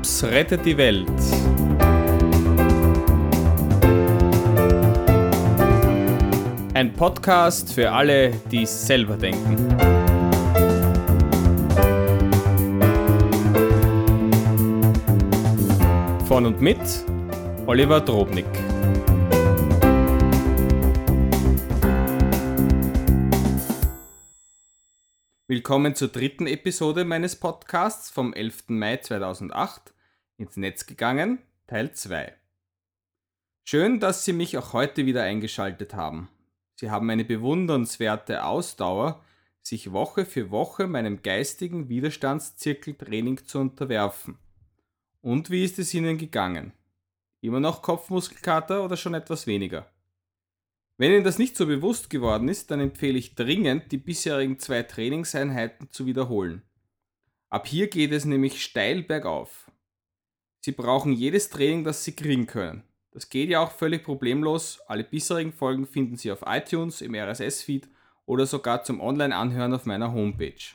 Drops rettet die Welt. Ein Podcast für alle, die selber denken. Von und mit Oliver Drobnik. Willkommen zur dritten Episode meines Podcasts vom 11. Mai 2008 ins Netz gegangen, Teil 2. Schön, dass Sie mich auch heute wieder eingeschaltet haben. Sie haben eine bewundernswerte Ausdauer, sich Woche für Woche meinem geistigen Widerstandszirkeltraining zu unterwerfen. Und wie ist es Ihnen gegangen? Immer noch Kopfmuskelkater oder schon etwas weniger? Wenn Ihnen das nicht so bewusst geworden ist, dann empfehle ich dringend, die bisherigen zwei Trainingseinheiten zu wiederholen. Ab hier geht es nämlich steil bergauf. Sie brauchen jedes Training, das Sie kriegen können. Das geht ja auch völlig problemlos. Alle bisherigen Folgen finden Sie auf iTunes, im RSS-Feed oder sogar zum Online-Anhören auf meiner Homepage.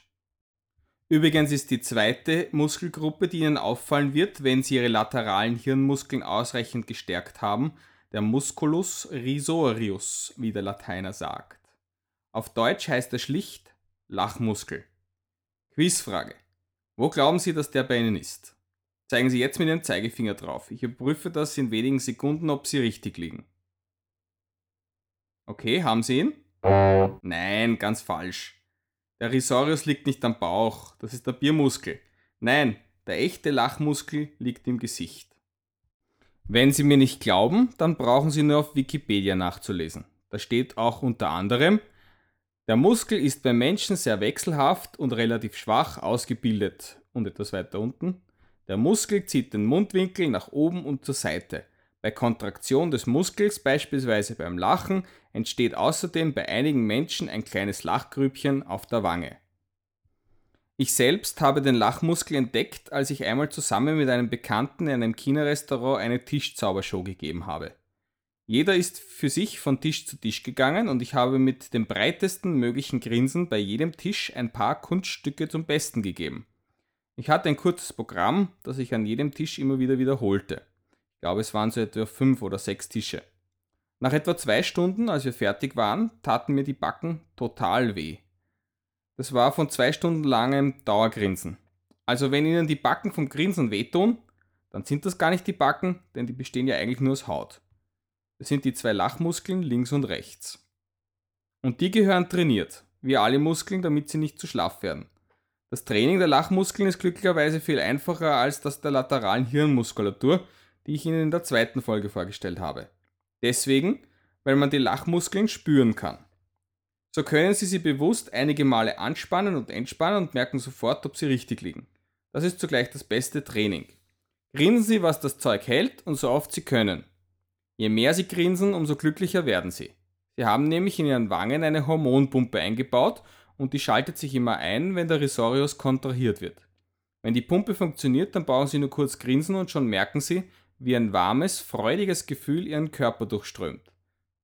Übrigens ist die zweite Muskelgruppe, die Ihnen auffallen wird, wenn Sie Ihre lateralen Hirnmuskeln ausreichend gestärkt haben, der Musculus risorius, wie der Lateiner sagt. Auf Deutsch heißt er schlicht Lachmuskel. Quizfrage. Wo glauben Sie, dass der bei Ihnen ist? Zeigen Sie jetzt mit Ihrem Zeigefinger drauf. Ich überprüfe das in wenigen Sekunden, ob Sie richtig liegen. Okay, haben Sie ihn? Nein, ganz falsch. Der Risorius liegt nicht am Bauch, das ist der Biermuskel. Nein, der echte Lachmuskel liegt im Gesicht. Wenn Sie mir nicht glauben, dann brauchen Sie nur auf Wikipedia nachzulesen. Da steht auch unter anderem, der Muskel ist beim Menschen sehr wechselhaft und relativ schwach ausgebildet. Und etwas weiter unten. Der Muskel zieht den Mundwinkel nach oben und zur Seite. Bei Kontraktion des Muskels, beispielsweise beim Lachen, entsteht außerdem bei einigen Menschen ein kleines Lachgrübchen auf der Wange. Ich selbst habe den Lachmuskel entdeckt, als ich einmal zusammen mit einem Bekannten in einem China-Restaurant eine Tischzaubershow gegeben habe. Jeder ist für sich von Tisch zu Tisch gegangen und ich habe mit dem breitesten möglichen Grinsen bei jedem Tisch ein paar Kunststücke zum Besten gegeben. Ich hatte ein kurzes Programm, das ich an jedem Tisch immer wieder wiederholte. Ich glaube, es waren so etwa fünf oder sechs Tische. Nach etwa zwei Stunden, als wir fertig waren, taten mir die Backen total weh. Das war von zwei Stunden langem Dauergrinsen. Also wenn Ihnen die Backen vom Grinsen wehtun, dann sind das gar nicht die Backen, denn die bestehen ja eigentlich nur aus Haut. Das sind die zwei Lachmuskeln links und rechts. Und die gehören trainiert, wie alle Muskeln, damit sie nicht zu schlaff werden. Das Training der Lachmuskeln ist glücklicherweise viel einfacher als das der lateralen Hirnmuskulatur, die ich Ihnen in der zweiten Folge vorgestellt habe. Deswegen, weil man die Lachmuskeln spüren kann. So können Sie sie bewusst einige Male anspannen und entspannen und merken sofort, ob sie richtig liegen. Das ist zugleich das beste Training. Grinsen Sie, was das Zeug hält und so oft Sie können. Je mehr Sie grinsen, umso glücklicher werden Sie. Sie haben nämlich in Ihren Wangen eine Hormonpumpe eingebaut und die schaltet sich immer ein, wenn der Risorius kontrahiert wird. Wenn die Pumpe funktioniert, dann brauchen Sie nur kurz grinsen und schon merken Sie, wie ein warmes, freudiges Gefühl Ihren Körper durchströmt.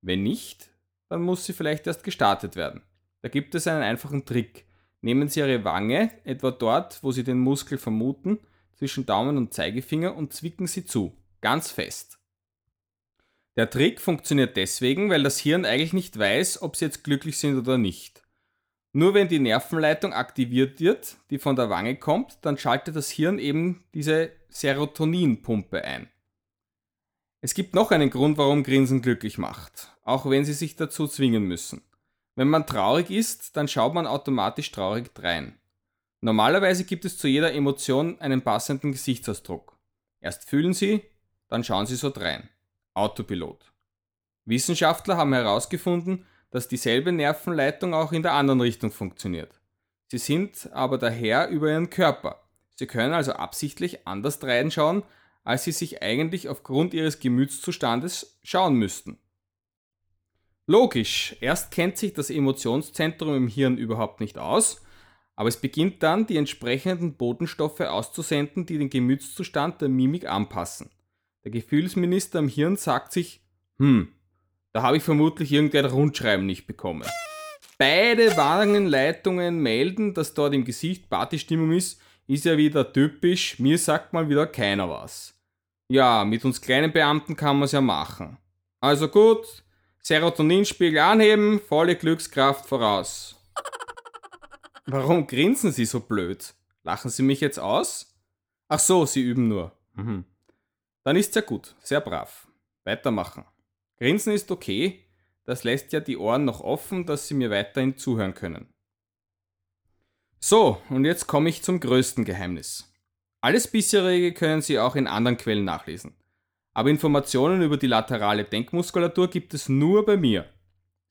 Wenn nicht, dann muss sie vielleicht erst gestartet werden. Da gibt es einen einfachen Trick. Nehmen Sie Ihre Wange, etwa dort, wo Sie den Muskel vermuten, zwischen Daumen und Zeigefinger und zwicken Sie zu, ganz fest. Der Trick funktioniert deswegen, weil das Hirn eigentlich nicht weiß, ob Sie jetzt glücklich sind oder nicht. Nur wenn die Nervenleitung aktiviert wird, die von der Wange kommt, dann schaltet das Hirn eben diese Serotoninpumpe ein. Es gibt noch einen Grund, warum Grinsen glücklich macht, auch wenn Sie sich dazu zwingen müssen. Wenn man traurig ist, dann schaut man automatisch traurig drein. Normalerweise gibt es zu jeder Emotion einen passenden Gesichtsausdruck. Erst fühlen Sie, dann schauen Sie so drein. Autopilot. Wissenschaftler haben herausgefunden, dass dieselbe Nervenleitung auch in der anderen Richtung funktioniert. Sie sind aber daher über Ihren Körper. Sie können also absichtlich anders reinschauen, als sie sich eigentlich aufgrund ihres Gemütszustandes schauen müssten. Logisch, erst kennt sich das Emotionszentrum im Hirn überhaupt nicht aus, aber es beginnt dann, die entsprechenden Botenstoffe auszusenden, die den Gemütszustand der Mimik anpassen. Der Gefühlsminister im Hirn sagt sich, hm, da habe ich vermutlich irgendein Rundschreiben nicht bekommen. Beide Warnenleitungen melden, dass dort im Gesicht Partystimmung ist, ist ja wieder typisch, mir sagt mal wieder keiner was. Ja, mit uns kleinen Beamten kann man es ja machen. Also gut, Serotoninspiegel anheben, volle Glückskraft voraus. Warum grinsen Sie so blöd? Lachen Sie mich jetzt aus? Ach so, Sie üben nur. Mhm. Dann ist's ja gut, sehr brav. Weitermachen. Grinsen ist okay, das lässt ja die Ohren noch offen, dass Sie mir weiterhin zuhören können. So, und jetzt komme ich zum größten Geheimnis. Alles bisherige können Sie auch in anderen Quellen nachlesen. Aber Informationen über die laterale Denkmuskulatur gibt es nur bei mir.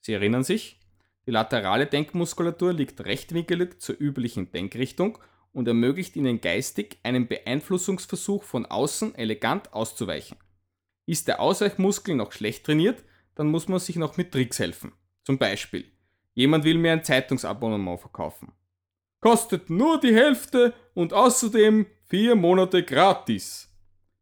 Sie erinnern sich? Die laterale Denkmuskulatur liegt rechtwinkelig zur üblichen Denkrichtung und ermöglicht Ihnen geistig, einem Beeinflussungsversuch von außen elegant auszuweichen. Ist der Ausweichmuskel noch schlecht trainiert, dann muss man sich noch mit Tricks helfen. Zum Beispiel, jemand will mir ein Zeitungsabonnement verkaufen. Kostet nur die Hälfte und außerdem Vier Monate gratis.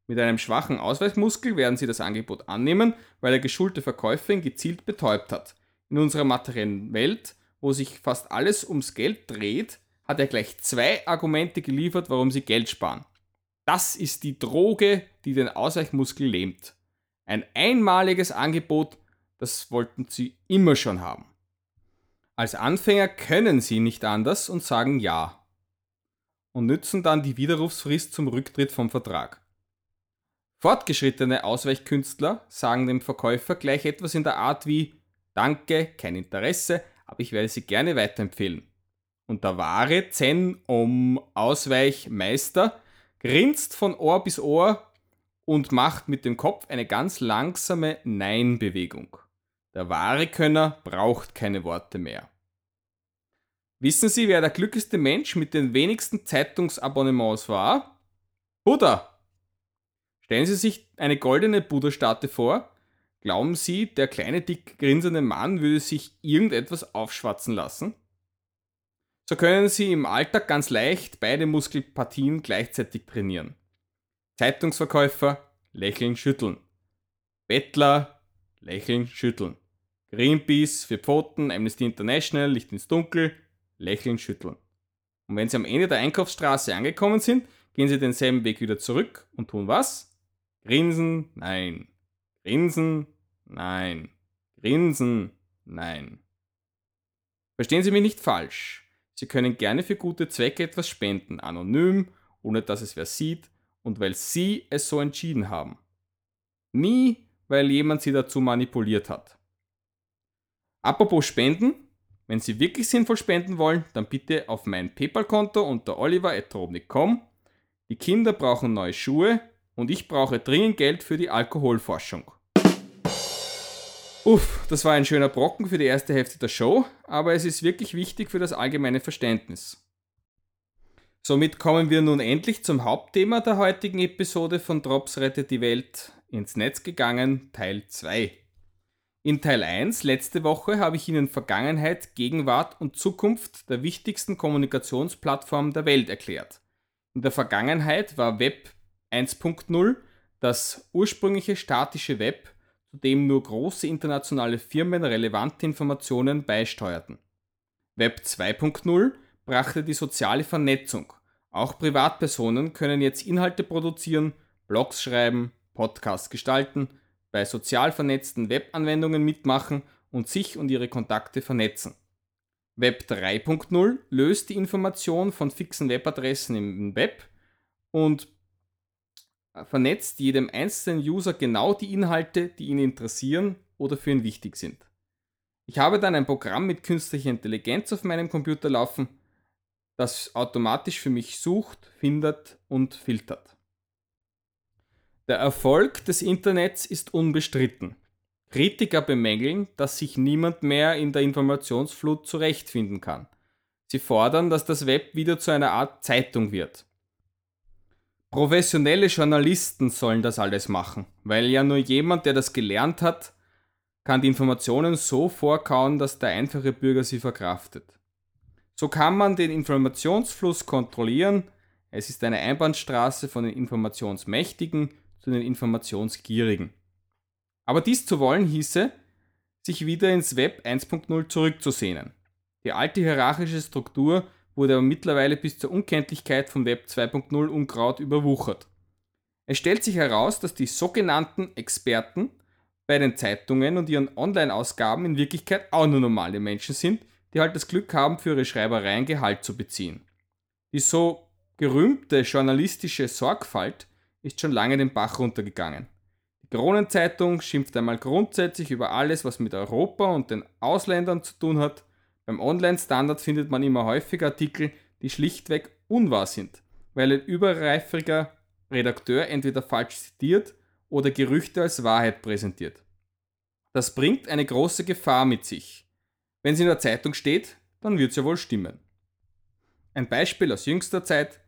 Mit einem schwachen Ausweichmuskel werden Sie das Angebot annehmen, weil der geschulte Verkäufer ihn gezielt betäubt hat. In unserer materiellen Welt, wo sich fast alles ums Geld dreht, hat er gleich zwei Argumente geliefert, warum Sie Geld sparen. Das ist die Droge, die den Ausweichmuskel lähmt. Ein einmaliges Angebot, das wollten Sie immer schon haben. Als Anfänger können Sie nicht anders und sagen Ja und nützen dann die Widerrufsfrist zum Rücktritt vom Vertrag. Fortgeschrittene Ausweichkünstler sagen dem Verkäufer gleich etwas in der Art wie Danke, kein Interesse, aber ich werde Sie gerne weiterempfehlen. Und der wahre Zen um Ausweichmeister grinst von Ohr bis Ohr und macht mit dem Kopf eine ganz langsame Nein-Bewegung. Der wahre Könner braucht keine Worte mehr. Wissen Sie, wer der glücklichste Mensch mit den wenigsten Zeitungsabonnements war? Buddha! Stellen Sie sich eine goldene Buddha-Statue vor. Glauben Sie, der kleine, dick grinsende Mann würde sich irgendetwas aufschwatzen lassen? So können Sie im Alltag ganz leicht beide Muskelpartien gleichzeitig trainieren. Zeitungsverkäufer, lächeln, schütteln. Bettler, lächeln, schütteln. Greenpeace für Pfoten, Amnesty International, Licht ins Dunkel, lächelnd schütteln. Und wenn Sie am Ende der Einkaufsstraße angekommen sind, gehen Sie denselben Weg wieder zurück und tun was? Grinsen, nein. Grinsen, nein. Grinsen, nein. Verstehen Sie mich nicht falsch. Sie können gerne für gute Zwecke etwas spenden, anonym, ohne dass es wer sieht und weil Sie es so entschieden haben. Nie, weil jemand Sie dazu manipuliert hat. Apropos Spenden, wenn Sie wirklich sinnvoll spenden wollen, dann bitte auf mein PayPal-Konto unter oliver.robnik.com. Die Kinder brauchen neue Schuhe und ich brauche dringend Geld für die Alkoholforschung. Uff, das war ein schöner Brocken für die erste Hälfte der Show, aber es ist wirklich wichtig für das allgemeine Verständnis. Somit kommen wir nun endlich zum Hauptthema der heutigen Episode von Drops rettet die Welt ins Netz gegangen, Teil 2. In Teil 1 letzte Woche habe ich Ihnen Vergangenheit, Gegenwart und Zukunft der wichtigsten Kommunikationsplattformen der Welt erklärt. In der Vergangenheit war Web 1.0 das ursprüngliche statische Web, zu dem nur große internationale Firmen relevante Informationen beisteuerten. Web 2.0 brachte die soziale Vernetzung. Auch Privatpersonen können jetzt Inhalte produzieren, Blogs schreiben, Podcasts gestalten, bei sozial vernetzten Webanwendungen mitmachen und sich und ihre Kontakte vernetzen. Web 3.0 löst die Information von fixen Webadressen im Web und vernetzt jedem einzelnen User genau die Inhalte, die ihn interessieren oder für ihn wichtig sind. Ich habe dann ein Programm mit künstlicher Intelligenz auf meinem Computer laufen, das automatisch für mich sucht, findet und filtert. Der Erfolg des Internets ist unbestritten. Kritiker bemängeln, dass sich niemand mehr in der Informationsflut zurechtfinden kann. Sie fordern, dass das Web wieder zu einer Art Zeitung wird. Professionelle Journalisten sollen das alles machen, weil ja nur jemand, der das gelernt hat, kann die Informationen so vorkauen, dass der einfache Bürger sie verkraftet. So kann man den Informationsfluss kontrollieren. Es ist eine Einbahnstraße von den Informationsmächtigen zu den Informationsgierigen. Aber dies zu wollen hieße, sich wieder ins Web 1.0 zurückzusehnen. Die alte hierarchische Struktur wurde aber mittlerweile bis zur Unkenntlichkeit von Web 2.0 Unkraut überwuchert. Es stellt sich heraus, dass die sogenannten Experten bei den Zeitungen und ihren Online-Ausgaben in Wirklichkeit auch nur normale Menschen sind, die halt das Glück haben, für ihre Schreibereien Gehalt zu beziehen. Die so gerühmte journalistische Sorgfalt ist schon lange den Bach runtergegangen. Die Kronenzeitung schimpft einmal grundsätzlich über alles, was mit Europa und den Ausländern zu tun hat. Beim Online-Standard findet man immer häufiger Artikel, die schlichtweg unwahr sind, weil ein überreifriger Redakteur entweder falsch zitiert oder Gerüchte als Wahrheit präsentiert. Das bringt eine große Gefahr mit sich. Wenn es in der Zeitung steht, dann wird es ja wohl stimmen. Ein Beispiel aus jüngster Zeit.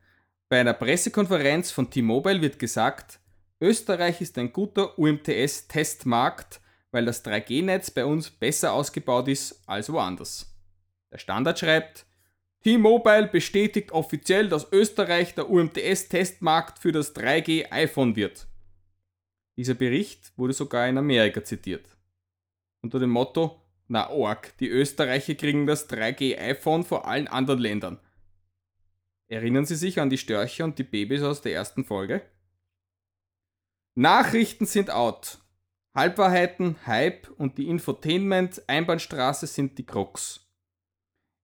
Bei einer Pressekonferenz von T-Mobile wird gesagt, Österreich ist ein guter UMTS-Testmarkt, weil das 3G-Netz bei uns besser ausgebaut ist als woanders. Der Standard schreibt, T-Mobile bestätigt offiziell, dass Österreich der UMTS-Testmarkt für das 3G iPhone wird. Dieser Bericht wurde sogar in Amerika zitiert. Unter dem Motto, na org, die Österreicher kriegen das 3G iPhone vor allen anderen Ländern. Erinnern Sie sich an die Störche und die Babys aus der ersten Folge? Nachrichten sind out. Halbwahrheiten, Hype und die Infotainment-Einbahnstraße sind die Krux.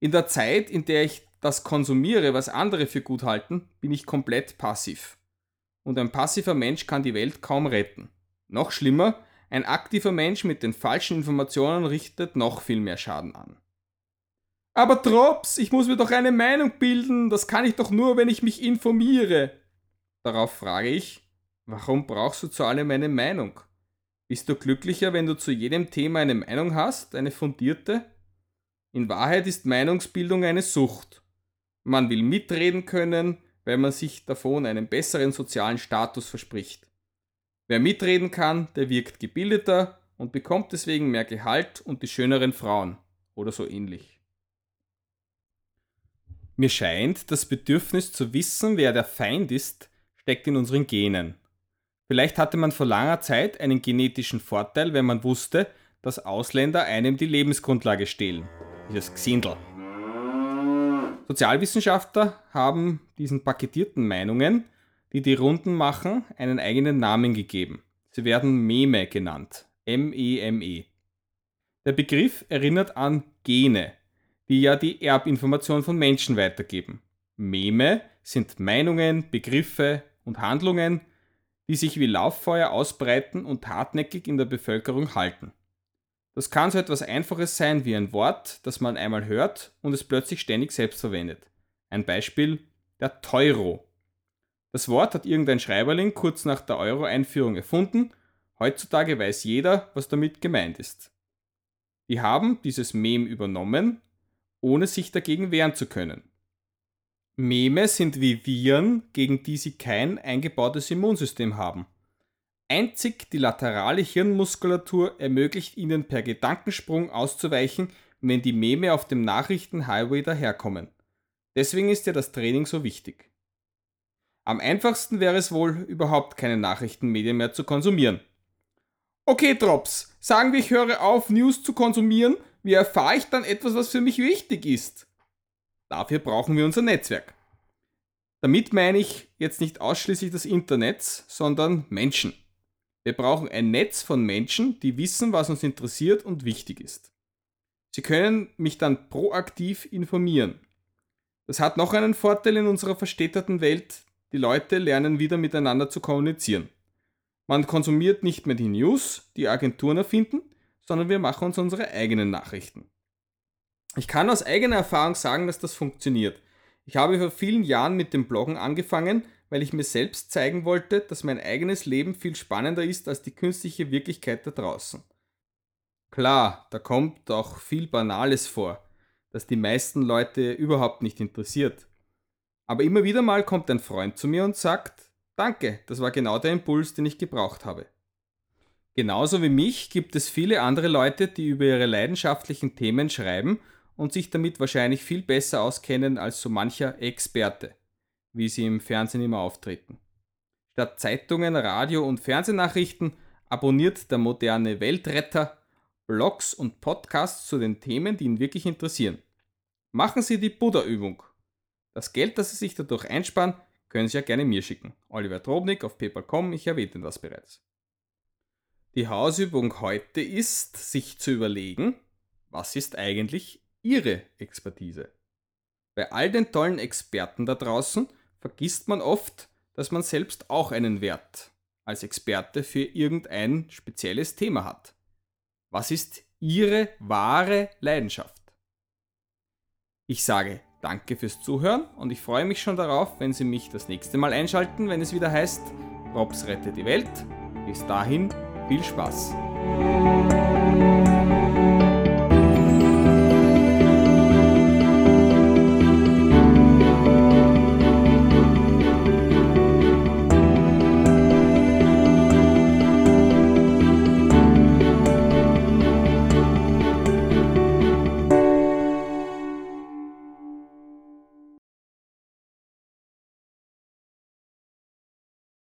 In der Zeit, in der ich das konsumiere, was andere für gut halten, bin ich komplett passiv und ein passiver Mensch kann die Welt kaum retten. Noch schlimmer, ein aktiver Mensch mit den falschen Informationen richtet noch viel mehr Schaden an. Aber Drops, ich muss mir doch eine Meinung bilden, das kann ich doch nur, wenn ich mich informiere. Darauf frage ich, warum brauchst du zu allem eine Meinung? Bist du glücklicher, wenn du zu jedem Thema eine Meinung hast, eine fundierte? In Wahrheit ist Meinungsbildung eine Sucht. Man will mitreden können, weil man sich davon einen besseren sozialen Status verspricht. Wer mitreden kann, der wirkt gebildeter und bekommt deswegen mehr Gehalt und die schöneren Frauen oder so ähnlich. Mir scheint, das Bedürfnis zu wissen, wer der Feind ist, steckt in unseren Genen. Vielleicht hatte man vor langer Zeit einen genetischen Vorteil, wenn man wusste, dass Ausländer einem die Lebensgrundlage stehlen. Dieses Xindel. Sozialwissenschaftler haben diesen paketierten Meinungen, die die Runden machen, einen eigenen Namen gegeben. Sie werden Meme genannt. M-E-M-E. -E. Der Begriff erinnert an Gene, die ja die Erbinformation von Menschen weitergeben. Meme sind Meinungen, Begriffe und Handlungen, die sich wie Lauffeuer ausbreiten und hartnäckig in der Bevölkerung halten. Das kann so etwas Einfaches sein wie ein Wort, das man einmal hört und es plötzlich ständig selbst verwendet. Ein Beispiel, der Teuro. Das Wort hat irgendein Schreiberling kurz nach der Euro-Einführung erfunden. Heutzutage weiß jeder, was damit gemeint ist. Die haben dieses Mem übernommen, ohne sich dagegen wehren zu können. Meme sind wie Viren, gegen die sie kein eingebautes Immunsystem haben. Einzig die laterale Hirnmuskulatur ermöglicht ihnen per Gedankensprung auszuweichen, wenn die Meme auf dem Nachrichtenhighway daherkommen. Deswegen ist ja das Training so wichtig. Am einfachsten wäre es wohl, überhaupt keine Nachrichtenmedien mehr zu konsumieren. Okay, Drops, sagen wir, ich höre auf, News zu konsumieren, wie erfahre ich dann etwas, was für mich wichtig ist? Dafür brauchen wir unser Netzwerk. Damit meine ich jetzt nicht ausschließlich das Internet, sondern Menschen. Wir brauchen ein Netz von Menschen, die wissen, was uns interessiert und wichtig ist. Sie können mich dann proaktiv informieren. Das hat noch einen Vorteil in unserer verstädterten Welt. Die Leute lernen wieder miteinander zu kommunizieren. Man konsumiert nicht mehr die News, die Agenturen erfinden, sondern wir machen uns unsere eigenen Nachrichten. Ich kann aus eigener Erfahrung sagen, dass das funktioniert. Ich habe vor vielen Jahren mit dem Bloggen angefangen, weil ich mir selbst zeigen wollte, dass mein eigenes Leben viel spannender ist als die künstliche Wirklichkeit da draußen. Klar, da kommt auch viel Banales vor, das die meisten Leute überhaupt nicht interessiert. Aber immer wieder mal kommt ein Freund zu mir und sagt, Danke, das war genau der Impuls, den ich gebraucht habe. Genauso wie mich gibt es viele andere Leute, die über ihre leidenschaftlichen Themen schreiben und sich damit wahrscheinlich viel besser auskennen als so mancher Experte wie sie im Fernsehen immer auftreten. Statt Zeitungen, Radio und Fernsehnachrichten abonniert der moderne Weltretter Blogs und Podcasts zu den Themen, die ihn wirklich interessieren. Machen Sie die Buddha-Übung. Das Geld, das Sie sich dadurch einsparen, können Sie ja gerne mir schicken. Oliver Trobnik auf paypal.com, ich erwähnte das bereits. Die Hausübung heute ist, sich zu überlegen, was ist eigentlich Ihre Expertise? Bei all den tollen Experten da draußen vergisst man oft, dass man selbst auch einen Wert als Experte für irgendein spezielles Thema hat. Was ist Ihre wahre Leidenschaft? Ich sage danke fürs Zuhören und ich freue mich schon darauf, wenn Sie mich das nächste Mal einschalten, wenn es wieder heißt, Robs rettet die Welt. Bis dahin, viel Spaß.